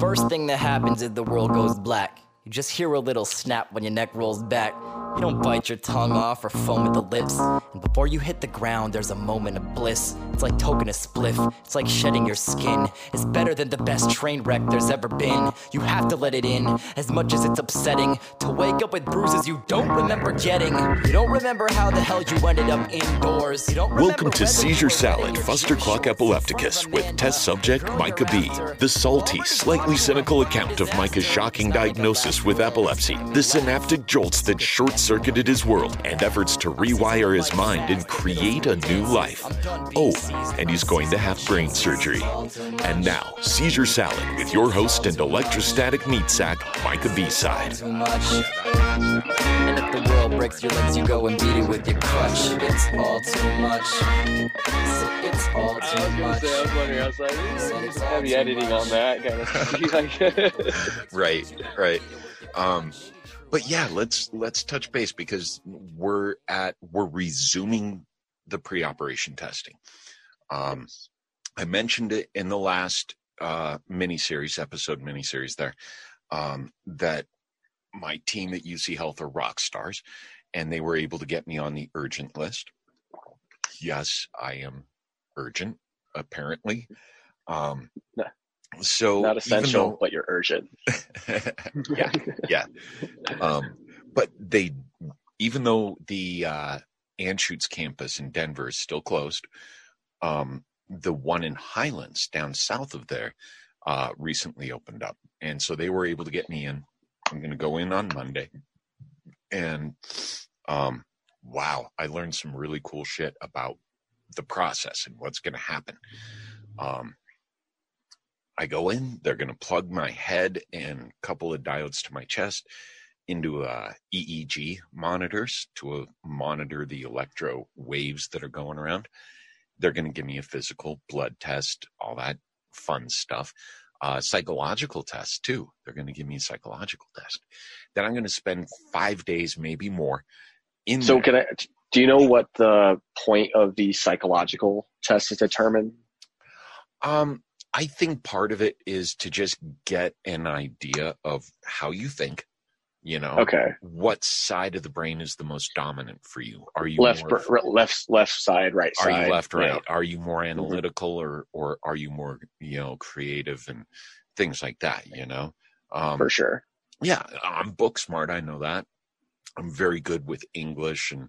first thing that happens is the world goes black. You just hear a little snap when your neck rolls back. You don't bite your tongue off or foam at the lips. And before you hit the ground, there's a moment of bliss. It's like toking a spliff, it's like shedding your skin. It's better than the best train wreck there's ever been. You have to let it in, as much as it's upsetting. To wake up with bruises you don't remember getting. You don't remember how the hell you ended up indoors. You don't Welcome to Seizure Salad, Fustercluck Epilepticus, with test subject Micah B. The salty, slightly cynical account of Micah's shocking diagnosis with epilepsy, the synaptic jolts that short circuited his world, and efforts to rewire his mind and create a new life. Oh, and he's going to have brain surgery. And now, Seizure Salad with your host and electrostatic meat sack, Micah B. Side. And if the world breaks your legs, you go and beat it with your crutch. It's all too much. It's all too gonna much. say, I was wondering, I was like, it's heavy editing on that kind of like, right right um but yeah let's let's touch base because we're at we're resuming the pre-operation testing. Um i mentioned it in the last uh mini series episode mini series there um that my team at uc health are rock stars and they were able to get me on the urgent list. Yes i am urgent apparently. Um so not essential, though- but you're urgent. yeah, yeah. Um, but they, even though the uh, Anschutz campus in Denver is still closed, um, the one in Highlands down south of there uh, recently opened up, and so they were able to get me in. I'm going to go in on Monday, and um, wow, I learned some really cool shit about the process and what's going to happen. Um, I go in, they're going to plug my head and a couple of diodes to my chest into uh, EEG monitors to uh, monitor the electro waves that are going around. They're going to give me a physical blood test, all that fun stuff. Uh, psychological test too. They're going to give me a psychological test. Then I'm going to spend five days, maybe more, in So there. can I? Do you know what the point of the psychological test is determined? Um, I think part of it is to just get an idea of how you think. You know, Okay, what side of the brain is the most dominant for you? Are you left, more, br- left, left side, right are side. you left, Yeah. right? Are you more analytical or or are you more you know creative and things like that? You know, um, for sure. yeah, I'm book smart. I know that. I'm very good with English and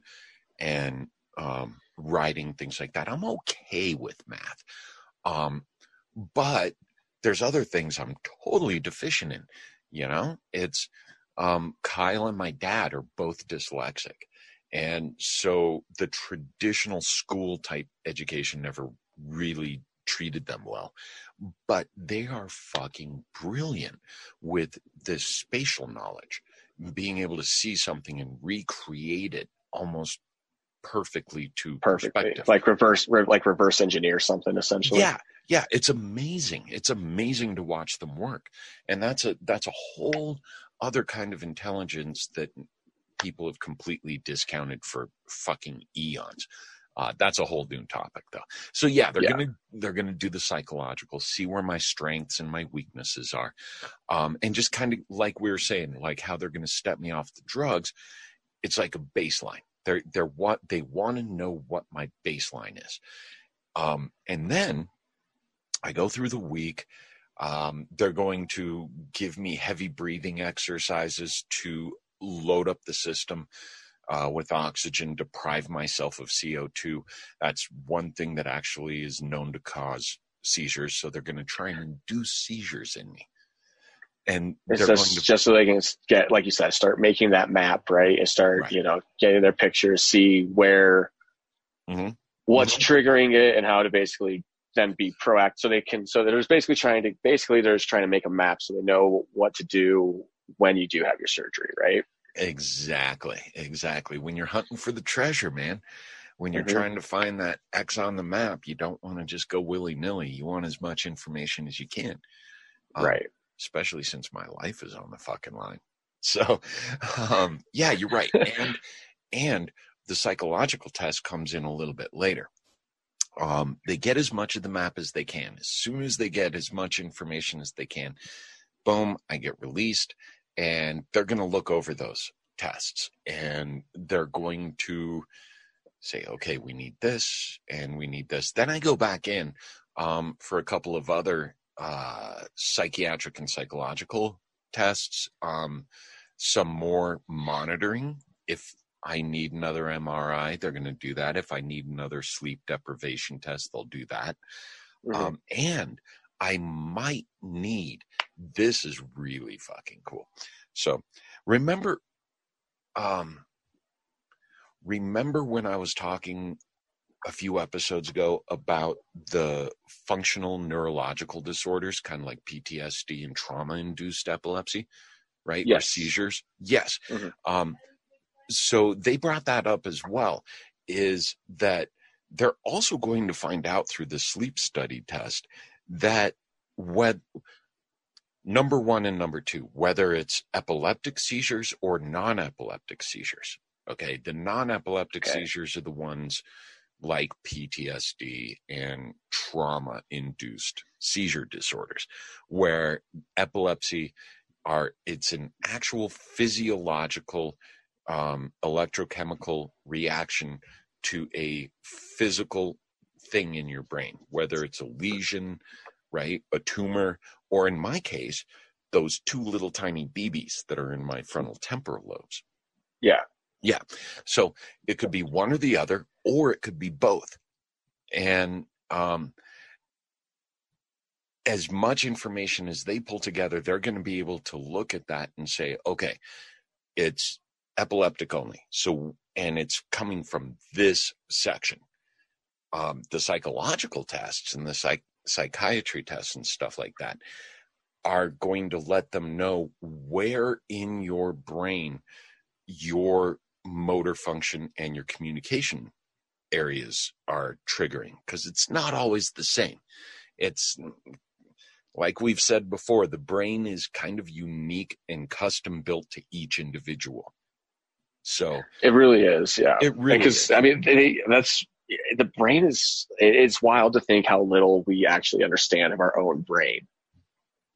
and um, writing things like that. I'm okay with math, um, but there's other things I'm totally deficient in. You know, it's um, Kyle and my dad are both dyslexic, and so the traditional school type education never really treated them well. But they are fucking brilliant with this spatial knowledge, being able to see something and recreate it almost perfectly to Perfectly, perspective. like reverse, re- like reverse engineer something essentially. Yeah, yeah, it's amazing. It's amazing to watch them work, and that's a that's a whole other kind of intelligence that people have completely discounted for fucking eons. Uh, that's a whole new topic, though. So yeah, they're Yeah. gonna they're gonna do the psychological, see where my strengths and my weaknesses are, um, and just kind of like we were saying, like how they're gonna step me off the drugs. It's like a baseline. They're they're what they want to know what my baseline is, um, and then I go through the week. Um, they're going to give me heavy breathing exercises to load up the system uh, with oxygen, deprive myself of CO2. That's one thing that actually is known to cause seizures. So they're going to try and induce seizures in me. And It's just to, just so they can get, like you said, start making that map, right? And start, Right. you know, getting their pictures, see where, Mhm. what's triggering it, and how to basically then be proactive. So they can. So there's basically trying to basically they're just trying to make a map so they know what to do when you do have your surgery, right? exactly, exactly. When you're hunting for the treasure, man, when you're Mhm. trying to find that X on the map, you don't want to just go willy nilly. You want as much information as you can. Um, right. Especially since my life is on the fucking line. So, um, yeah, you're right. And, and the psychological test comes in a little bit later. Um, they get as much of the map as they can. As soon as they get as much information as they can, boom, I get released, and they're going to look over those tests and they're going to say, okay, we need this and we need this. Then I go back in um, for a couple of other uh, psychiatric and psychological tests, um, some more monitoring. If I need another MRI, they're going to do that. If I need another sleep deprivation test, they'll do that. Mm-hmm. Um, and I might need this is really fucking cool. So remember, um, remember when I was talking a few episodes ago about the functional neurological disorders, kind of like PTSD and trauma induced epilepsy, right? Yes. Or seizures. Yes. Mm-hmm. Um, so they brought that up as well is that they're also going to find out through the sleep study test that what number one and number two, whether it's epileptic seizures or non epileptic seizures. Okay. The non epileptic okay. seizures are the ones like PTSD and trauma induced seizure disorders, where epilepsy are, it's an actual physiological um, electrochemical reaction to a physical thing in your brain, whether it's a lesion, right, a tumor, or in my case, those two little tiny BBs that are in my frontal temporal lobes. Yeah. Yeah. So it could be one or the other, or it could be both. And um, as much information as they pull together, they're going to be able to look at that and say, okay, it's epileptic only. So, and it's coming from this section. Um, the psychological tests and the psych- psychiatry tests and stuff like that are going to let them know where in your brain your motor function and your communication areas are triggering because it's not always the same. It's like we've said before, the brain is kind of unique and custom built to each individual. So it really is, yeah. It really because I mean they, that's the brain is it's wild to think how little we actually understand of our own brain.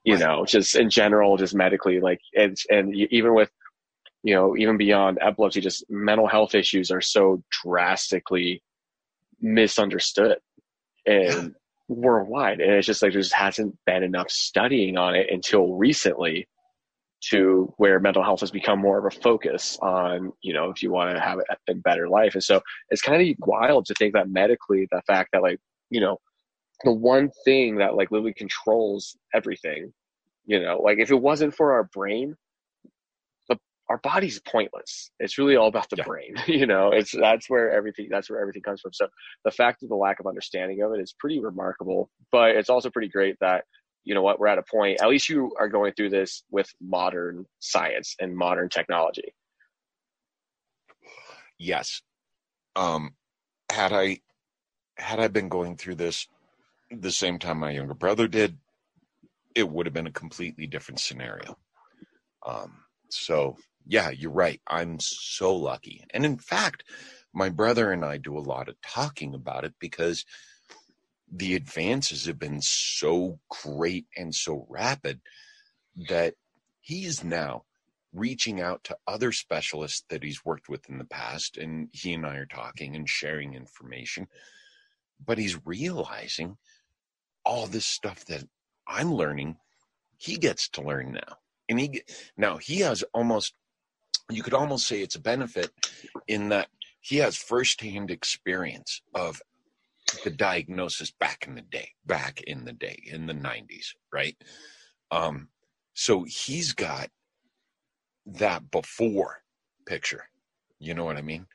You right. know, just in general, just medically, like it's and even with you know even beyond epilepsy, just mental health issues are so drastically misunderstood and worldwide, and it's just like there just hasn't been enough studying on it until recently to where mental health has become more of a focus on, you know, if you want to have a, better life. And so it's kind of wild to think that medically, the fact that like, you know, the one thing that like literally controls everything, you know, like if it wasn't for our brain, our body's pointless. It's really all about the yeah. brain, you know, it's, that's where everything, that's where everything comes from. So the fact of the lack of understanding of it is pretty remarkable, but it's also pretty great that you know what, we're at a point, at least you are going through this with modern science and modern technology. Yes. Um, had I, had I been going through this the same time my younger brother did, it would have been a completely different scenario. Um, so yeah, you're right. I'm so lucky. And in fact, my brother and I do a lot of talking about it because the advances have been so great and so rapid that he's now reaching out to other specialists that he's worked with in the past and he and I are talking and sharing information but he's realizing all this stuff that I'm learning he gets to learn now and he now he has almost you could almost say it's a benefit in that he has firsthand experience of the diagnosis back in the day, back in the day, in the 90s, right? Um, so he's got that before picture. You know what I mean?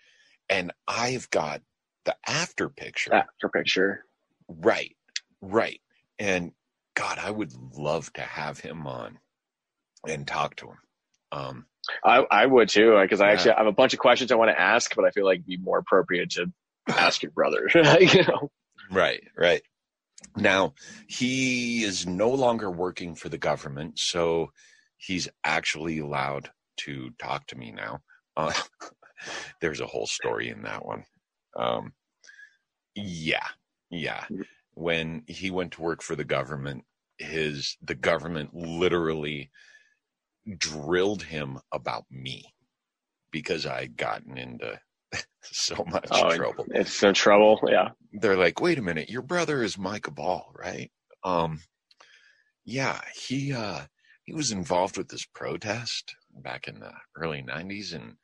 And I've got the after picture. After picture. Right, right. And God, I would love to have him on and talk to him. Um, I, I would too, because I actually have a bunch of questions I want to ask, but I feel like it'd be more appropriate to ask your brother. you know? Right, right. Now, he is no longer working for the government, so he's actually allowed to talk to me now. Uh, there's a whole story in that one. Um, yeah, Yeah. When he went to work for the government, his the government literally drilled him about me because I would gotten into so much oh, trouble. It's no trouble. Yeah. They're like, wait a minute, your brother is Micah Ball, right? Um, yeah, he uh he was involved with this protest back in the early nineties and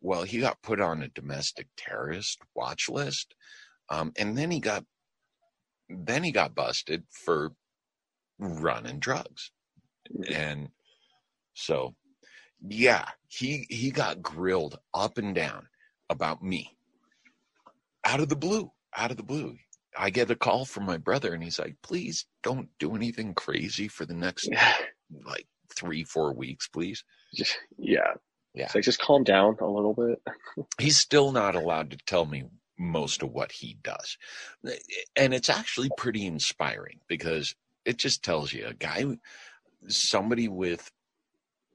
well, he got put on a domestic terrorist watch list. Um, and then he got then he got busted for running drugs. And so yeah, he he got grilled up and down about me out of the blue, out of the blue. I get a call from my brother and he's like, please don't do anything crazy for the next like three, four weeks, please. Yeah. Yeah. So just calm down a little bit. he's still not allowed to tell me most of what he does. And it's actually pretty inspiring because it just tells you a guy, somebody with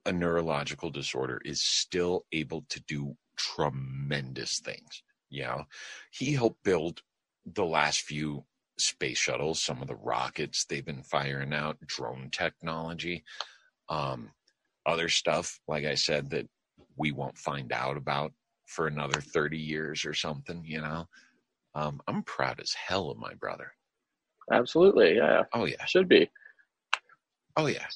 a neurological disorder is still able to do tremendous things. You know, he helped build the last few space shuttles, some of the rockets they've been firing out, drone technology, um, other stuff, like I said, that we won't find out about for another 30 years or something, you know. Um, I'm proud as hell of my brother. Absolutely. Yeah. Oh, yeah. Should be. Oh, yeah.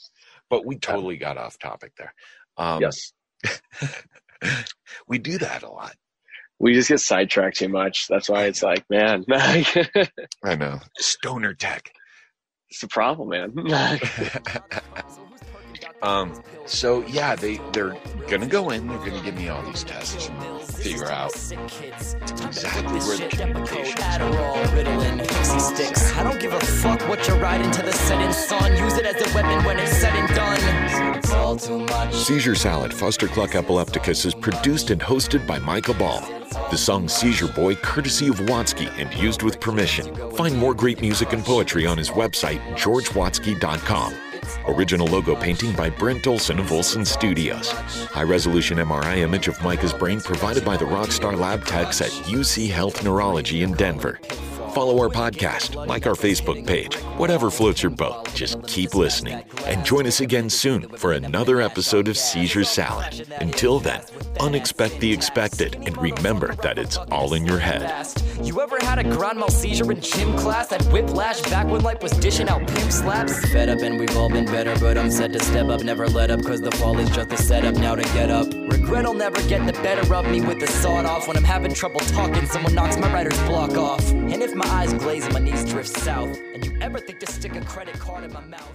But we totally got off topic there. Um, yes. we do that a lot. We just get sidetracked too much. That's why it's like, man. I know. Stoner tech. It's the problem, man. um, so yeah, they they're gonna go in. They're gonna give me all these tests and figure out exactly where the communication I don't give a fuck what you're riding to the setting sun. Use it as a weapon when it's said and done. It's all too much. Seizure Salad, Fustercluck Epilepticus is produced and hosted by Micah Ball. The song Seizure Boy, courtesy of Watsky and used with permission. Find more great music and poetry on his website, georgewatsky.com. Original logo painting by Brent Olson of Olson Studios. High resolution MRI image of Micah's brain provided by the Rockstar Lab techs at UC Health Neurology in Denver. Follow our podcast, like our Facebook page, whatever floats your boat. Just keep listening and join us again soon for another episode of Seizure Salad. Until then, unexpect the expected and remember that it's all in your head. You ever had a grand mal seizure in gym class? That whiplash back when life was dishing out pimp slaps? Fed up and we've all been better, but I'm set to step up, never let up, cause the fall is just a setup now to get up. Regret'll never get the better of me with the sawed off. When I'm having trouble talking, someone knocks my writer's block off. And if my eyes glaze and my knees drift south, and you ever think to stick a credit card in my mouth,